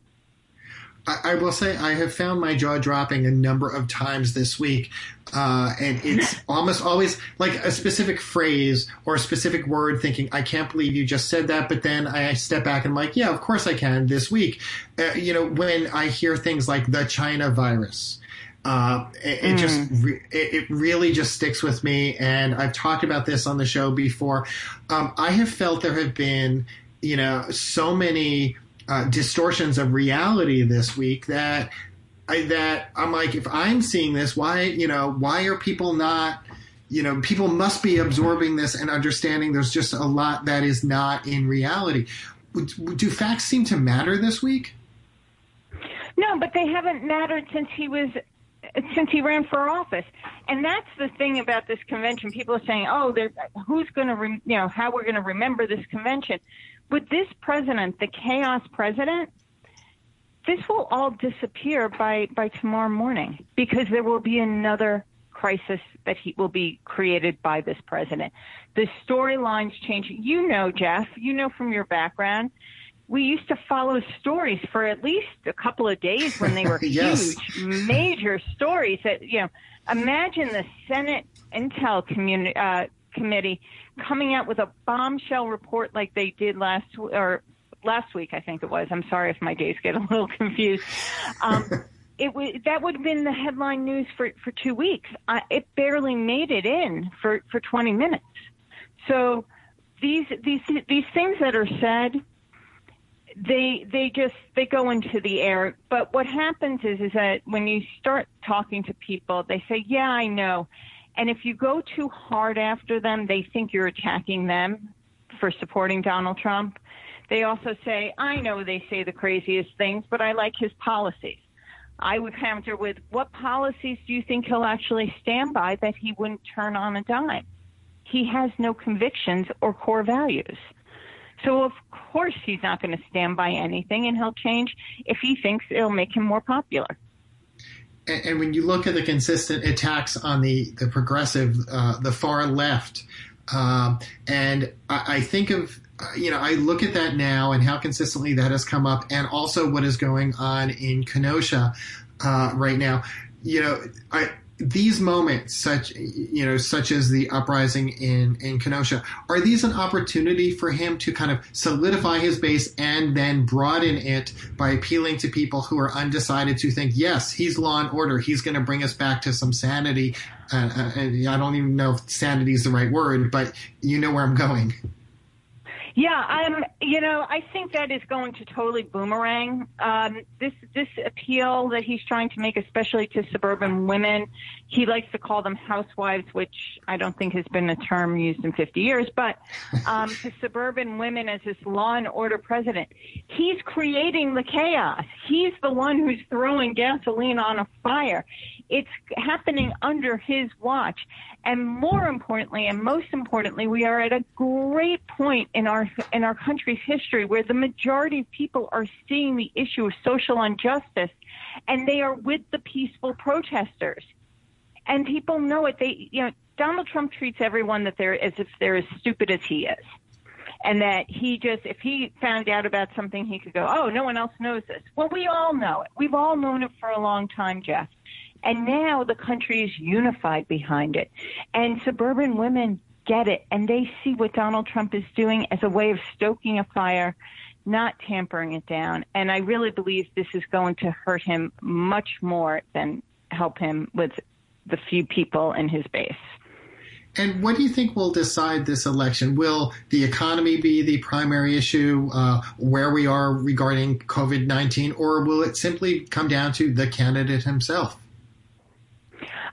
I, I will say I have found my jaw dropping a number of times this week, uh, and it's (laughs) almost always like a specific phrase or a specific word. Thinking, I can't believe you just said that, but then I step back and I'm like, yeah, of course I can. This week, uh, you know, when I hear things like the China virus. Uh, it, it mm. just re- it, it, really just sticks with me, and I've talked about this on the show before. Um, I have felt there have been, you know, so many uh, distortions of reality this week that I, that I'm like, if I'm seeing this, why you know why are people not? You know, people must be absorbing this and understanding there's just a lot that is not in reality. Do facts seem to matter this week? No, but they haven't mattered since he was since he ran for office. And that's the thing about this convention. People are saying, "Oh, who's going to, you know, how we're going to remember this convention." With this president, the chaos president, this will all disappear by, by tomorrow morning because there will be another crisis that he will be created by this president. The storylines change. You know, Jeff, you know from your background, we used to follow stories for at least a couple of days when they were (laughs) yes. huge, major stories that, you know, imagine the Senate Intel uh, Committee coming out with a bombshell report like they did last or last week, I think it was. I'm sorry if my days get a little (laughs) confused. Um, (laughs) it w- that would have been the headline news for, for two weeks. I, it barely made it in for, for 20 minutes. So these these these things that are said, they they just they go into the air. But what happens is is that when you start talking to people, they say, "Yeah, I know," and if you go too hard after them, they think you're attacking them for supporting Donald Trump. They also say, "I know they say the craziest things, but I like his policies." I would counter with, "What policies do you think he'll actually stand by that he wouldn't turn on a dime?" He has no convictions or core values. So of course he's not going to stand by anything, and he'll change if he thinks it'll make him more popular. And, and when you look at the consistent attacks on the the progressive, uh, the far left, um, and I, I think of you know, I look at that now and how consistently that has come up, and also what is going on in Kenosha uh, right now. You know, I these moments, such you know, such as the uprising in in Kenosha, are these an opportunity for him to kind of solidify his base and then broaden it by appealing to people who are undecided to think, yes, he's law and order, he's going to bring us back to some sanity. Uh, uh, I don't even know if sanity is the right word, but you know where I'm going. Yeah, I'm. You know, I think that is going to totally boomerang. Um, this this appeal that he's trying to make, especially to suburban women, he likes to call them housewives, which I don't think has been a term used in 50 years. But um, to suburban women as his law and order president, he's creating the chaos. He's the one who's throwing gasoline on a fire. It's happening under his watch. And more importantly, and most importantly, we are at a great point in our in our country's history where the majority of people are seeing the issue of social injustice, and they are with the peaceful protesters. And people know it. They, you know, Donald Trump treats everyone that they're as if they're as stupid as he is and that he just, if he found out about something, he could go, oh, no one else knows this. Well, we all know it. We've all known it for a long time, Jeff. And now the country is unified behind it. And suburban women get it. And they see what Donald Trump is doing as a way of stoking a fire, not tampering it down. And I really believe this is going to hurt him much more than help him with the few people in his base. And what do you think will decide this election? Will the economy be the primary issue, uh, where we are regarding COVID 19, or will it simply come down to the candidate himself?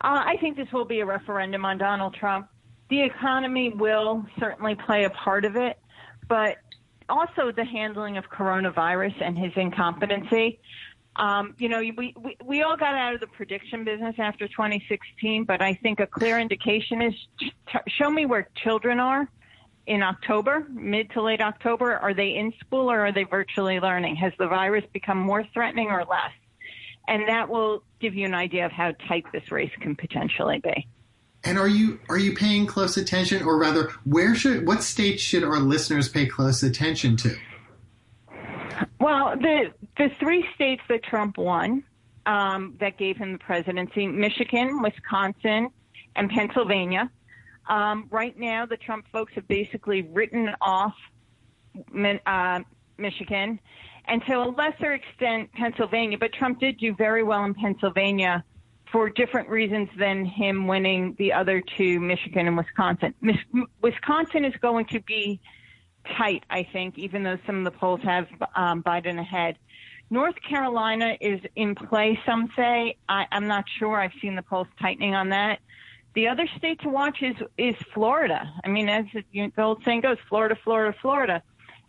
Uh, I think this will be a referendum on Donald Trump. The economy will certainly play a part of it, but also the handling of coronavirus and his incompetency. Um, you know, we, we, we all got out of the prediction business after 2016, but I think a clear indication is t- show me where children are in October, mid to late October. Are they in school or are they virtually learning? Has the virus become more threatening or less? And that will give you an idea of how tight this race can potentially be. And are you are you paying close attention, or rather, where should what states should our listeners pay close attention to? Well, the the three states that Trump won um, that gave him the presidency: Michigan, Wisconsin, and Pennsylvania. Um, right now, the Trump folks have basically written off uh, Michigan and to a lesser extent Pennsylvania. But Trump did do very well in Pennsylvania for different reasons than him winning the other two, Michigan and Wisconsin. Wisconsin is going to be tight, I think, even though some of the polls have um, Biden ahead. North Carolina is in play, some say. I, I'm not sure. I've seen the polls tightening on that. The other state to watch is is Florida. I mean, as the old saying goes, Florida, Florida, Florida.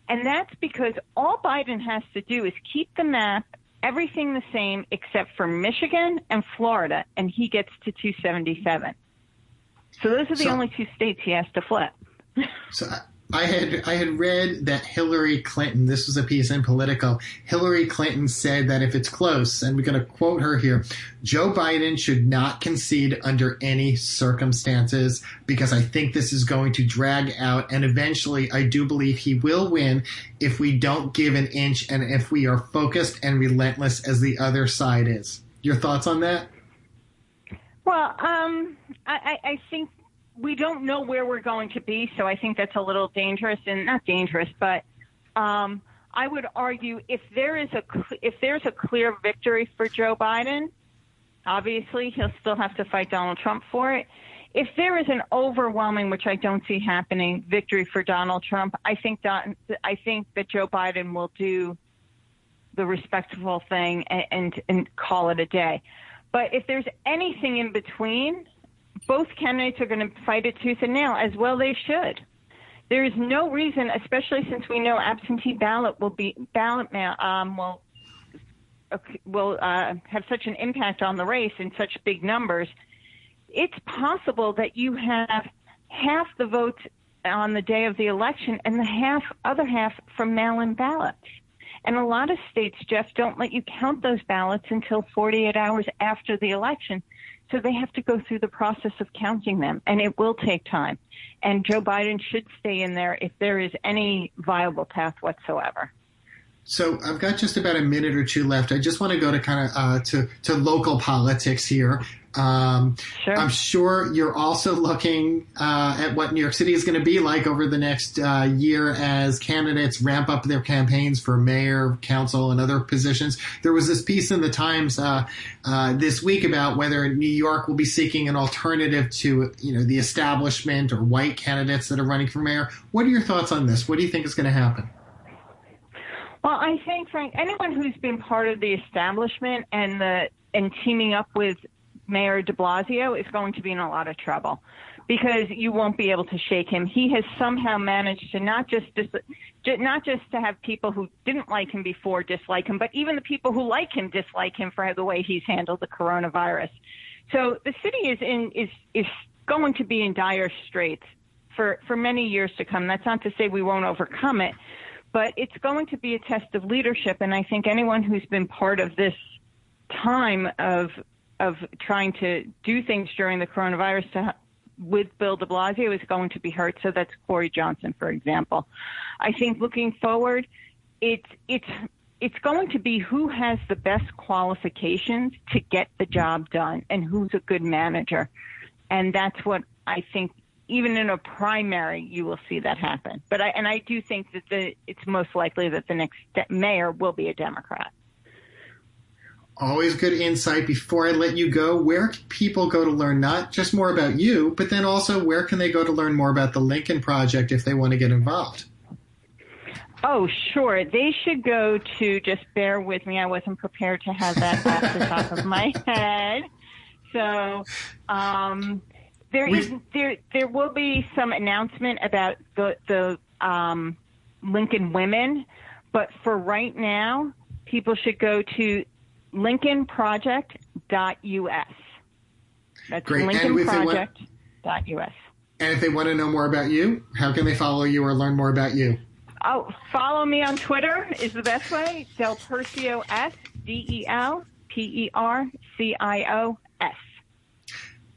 And that's because all Biden has to do is keep the map, everything the same except for Michigan and Florida, and he gets to 277. So those are the so, only two states he has to flip. so I had I had read that Hillary Clinton. This was a piece in Politico. Hillary Clinton said that if it's close, and we're going to quote her here, Joe Biden should not concede under any circumstances because I think this is going to drag out, and eventually, I do believe he will win if we don't give an inch and if we are focused and relentless as the other side is. Your thoughts on that? Well, um, I, I think we don't know where we're going to be, so I think that's a little dangerous and not dangerous, but um, I would argue if there is a if there's a clear victory for Joe Biden, obviously he'll still have to fight Donald Trump for it. If there is an overwhelming, which I don't see happening, victory for Donald Trump, I think Don, I think that Joe Biden will do the respectful thing and, and, and call it a day. But if there's anything in between, both candidates are going to fight it tooth and nail, as well they should. There is no reason, especially since we know absentee ballot will be ballot mail um, will will uh, have such an impact on the race in such big numbers. It's possible that you have half the votes on the day of the election and the half other half from mail-in ballots. And a lot of states, Jeff, don't let you count those ballots until 48 hours after the election. So they have to go through the process of counting them, and it will take time. And Joe Biden should stay in there if there is any viable path whatsoever. So I've got just about a minute or two left. I just want to go to kind of uh, to to local politics here. Um, sure. I'm sure you're also looking uh, at what New York City is going to be like over the next uh, year as candidates ramp up their campaigns for mayor, council, and other positions. There was this piece in the Times uh, uh this week about whether New York will be seeking an alternative to you know the establishment or white candidates that are running for mayor. What are your thoughts on this? What do you think is going to happen? Well, I think, Frank, anyone who's been part of the establishment and the and teaming up with Mayor De Blasio is going to be in a lot of trouble because you won't be able to shake him. He has somehow managed to not just dis- not just to have people who didn't like him before dislike him, but even the people who like him dislike him for the way he's handled the coronavirus. So the city is in is is going to be in dire straits for for many years to come. That's not to say we won't overcome it, but it's going to be a test of leadership. And I think anyone who's been part of this time of of trying to do things during the coronavirus to, with Bill de Blasio is going to be hurt. So that's Corey Johnson, for example. I think looking forward, it's it's it's going to be who has the best qualifications to get the job done and who's a good manager. And that's what I think even in a primary, you will see that happen. But I, and I do think that the, it's most likely that the next mayor will be a Democrat. Always good insight. Before I let you go, where can people go to learn not just more about you, but then also where can they go to learn more about the Lincoln Project if they want to get involved? Oh, sure. They should go to, just bear with me, I wasn't prepared to have that off the top of my (laughs) head. So, um, there is there there will be some announcement about the the um, Lincoln women, but for right now, people should go to lincolnproject.us. That's Great. lincolnproject.us. And if they want to know more about you, how can they follow you or learn more about you? Oh, follow me on Twitter is the best way. Del Percio S D E L P E R C I O S.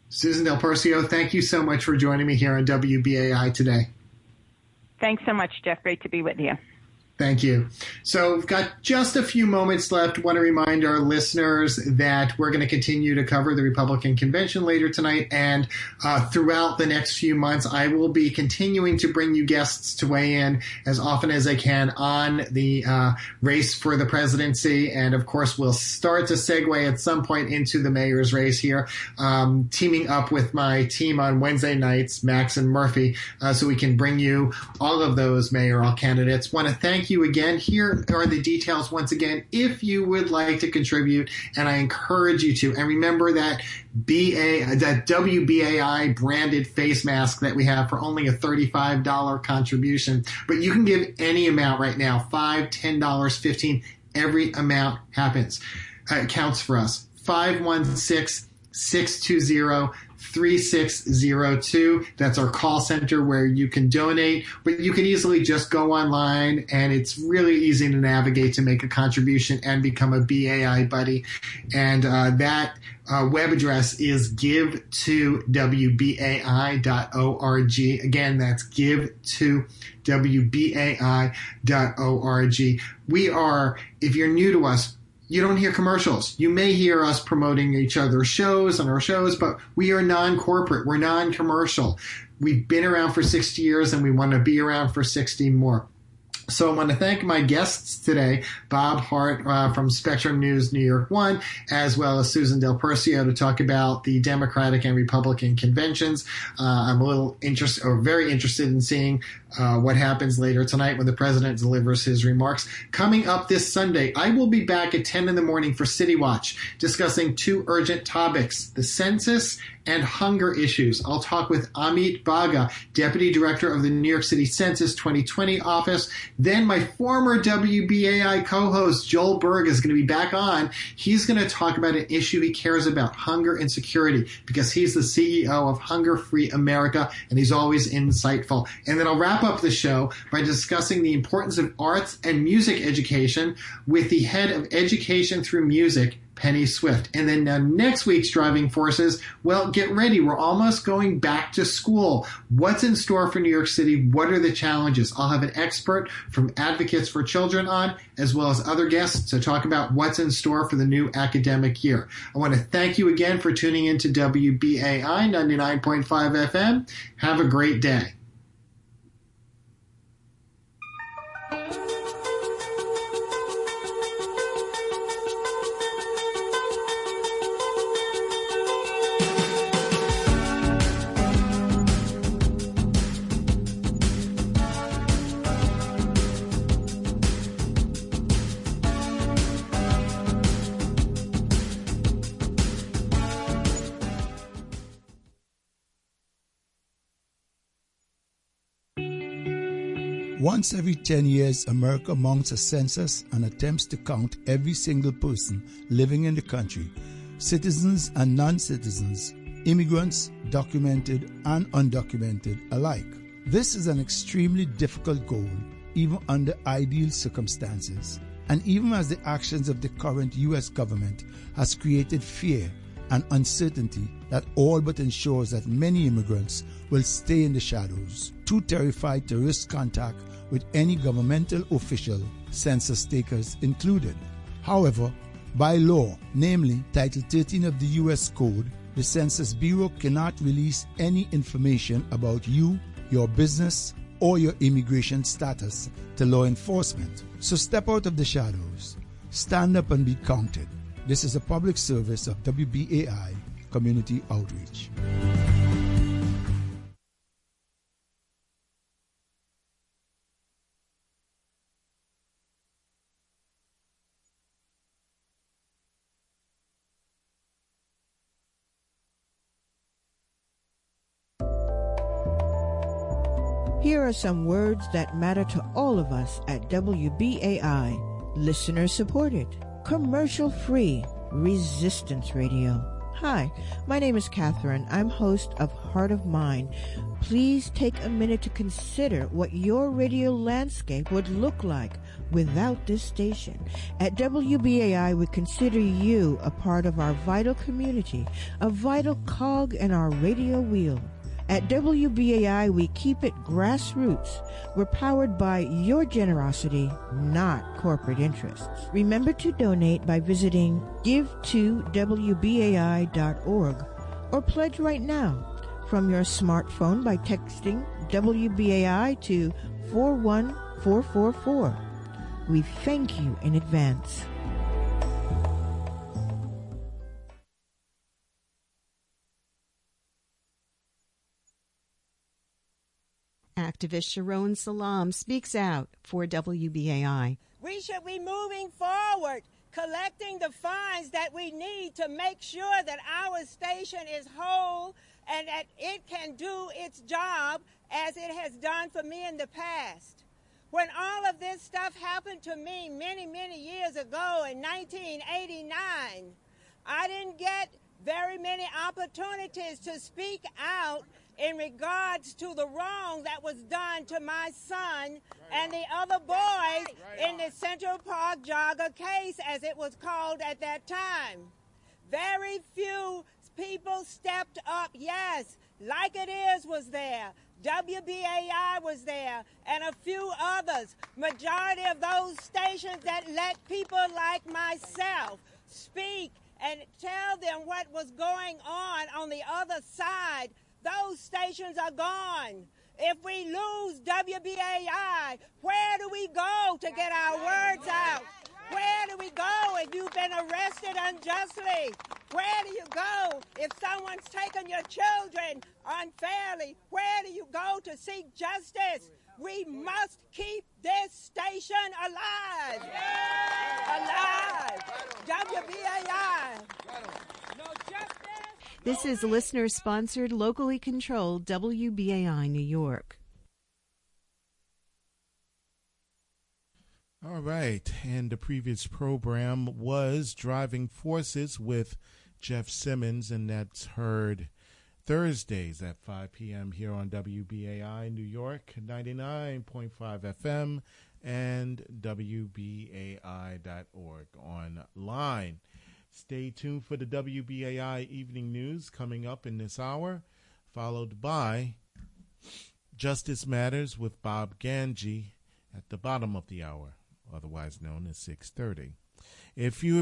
Susan Del Percio, thank you so much for joining me here on WBAI today. Thanks so much, Jeff. Great to be with you. Thank you. So we've got just a few moments left. Want to remind our listeners that we're going to continue to cover the Republican convention later tonight, and uh, throughout the next few months, I will be continuing to bring you guests to weigh in as often as I can on the uh, race for the presidency, and of course, we'll start to segue at some point into the mayor's race here, um, teaming up with my team on Wednesday nights, Max and Murphy, uh, so we can bring you all of those mayoral candidates. Want to thank you again. Here are the details once again if you would like to contribute, and I encourage you to. And remember that BA, that WBAI branded face mask that we have for only a $35 contribution. But you can give any amount right now $5, $10, 15 Every amount happens. Uh, counts for us. 516 620 3602. That's our call center where you can donate, but you can easily just go online and it's really easy to navigate to make a contribution and become a BAI buddy. And uh, that uh, web address is give to wbai.org. Again, that's give to wbai.org. We are, if you're new to us, you don't hear commercials. You may hear us promoting each other's shows on our shows, but we are non corporate. We're non commercial. We've been around for 60 years and we want to be around for 60 more. So I want to thank my guests today, Bob Hardt uh, from Spectrum News New York One, as well as Susan Del Percio to talk about the Democratic and Republican conventions. Uh, I'm a little interested, or very interested in seeing uh, what happens later tonight when the president delivers his remarks. Coming up this Sunday, I will be back at 10 in the morning for City Watch, discussing two urgent topics: the census and hunger issues. I'll talk with Amit Bagga, Deputy Director of the New York City Census 2020 office. Then my former WBAI co-host Joel Berg is going to be back on. He's going to talk about an issue he cares about, hunger insecurity because he's the CEO of Hunger Free America and he's always insightful. And then I'll wrap up the show by discussing the importance of arts and music education with the head of education through music, Penny Swift. And then now next week's driving forces, well, get ready. We're almost going back to school. What's in store for New York City? What are the challenges? I'll have an expert from Advocates for Children on, as well as other guests to talk about what's in store for the new academic year. I want to thank you again for tuning in to WBAI 99.5 FM. Have a great day. Once every 10 years, America mounts a census and attempts to count every single person living in the country, citizens and non citizens, immigrants, documented and undocumented alike. This is an extremely difficult goal, even under ideal circumstances, and even as the actions of the current U.S. government has created fear and uncertainty that all but ensures that many immigrants will stay in the shadows, too terrified to risk contact with any governmental official, census takers included. However, by law, namely Title 13 of the U.S. Code, the Census Bureau cannot release any information about you, your business, or your immigration status to law enforcement. So step out of the shadows, stand up and be counted. This is a public service of WBAI Community Outreach. Are some words that matter to all of us at WBAI. Listener supported, commercial free, resistance radio. Hi, my name is Catherine. I'm host of Heart of Mine. Please take a minute to consider what your radio landscape would look like without this station. At WBAI, we consider you a part of our vital community, a vital cog in our radio wheel. At WBAI, we keep it grassroots. We're powered by your generosity, not corporate interests. Remember to donate by visiting give2wbai.org or pledge right now from your smartphone by texting WBAI to 41444. We thank you in advance. Activist Sharonne Salaam speaks out for WBAI. We should be moving forward, collecting the funds that we need to make sure that our station is whole and that it can do its job as it has done for me in the past. When all of this stuff happened to me many, many years ago in 1989, I didn't get very many opportunities to speak out in regards to the wrong that was done to my son and the other boys in the Central Park jogger case, as it was called at that time. Very few people stepped up. Yes, like it is was there. WBAI was there and a few others. Majority of those stations that let people like myself speak and tell them what was going on on the other side those stations are gone. If we lose WBAI, where do we go to get our words out? Where do we go if you've been arrested unjustly? Where do you go if someone's taken your children unfairly? Where do you go to seek justice? We must keep this station alive. Alive. WBAI. This is listener sponsored, locally controlled WBAI New York. All right. And the previous program was Driving Forces with Jeff Simmons, and that's heard Thursdays at 5 p.m. here on WBAI New York 99.5 FM and WBAI.org online. Stay tuned for the WBAI evening news coming up in this hour, followed by Justice Matters with Bob Gangi at the bottom of the hour, otherwise known as 6:30. If you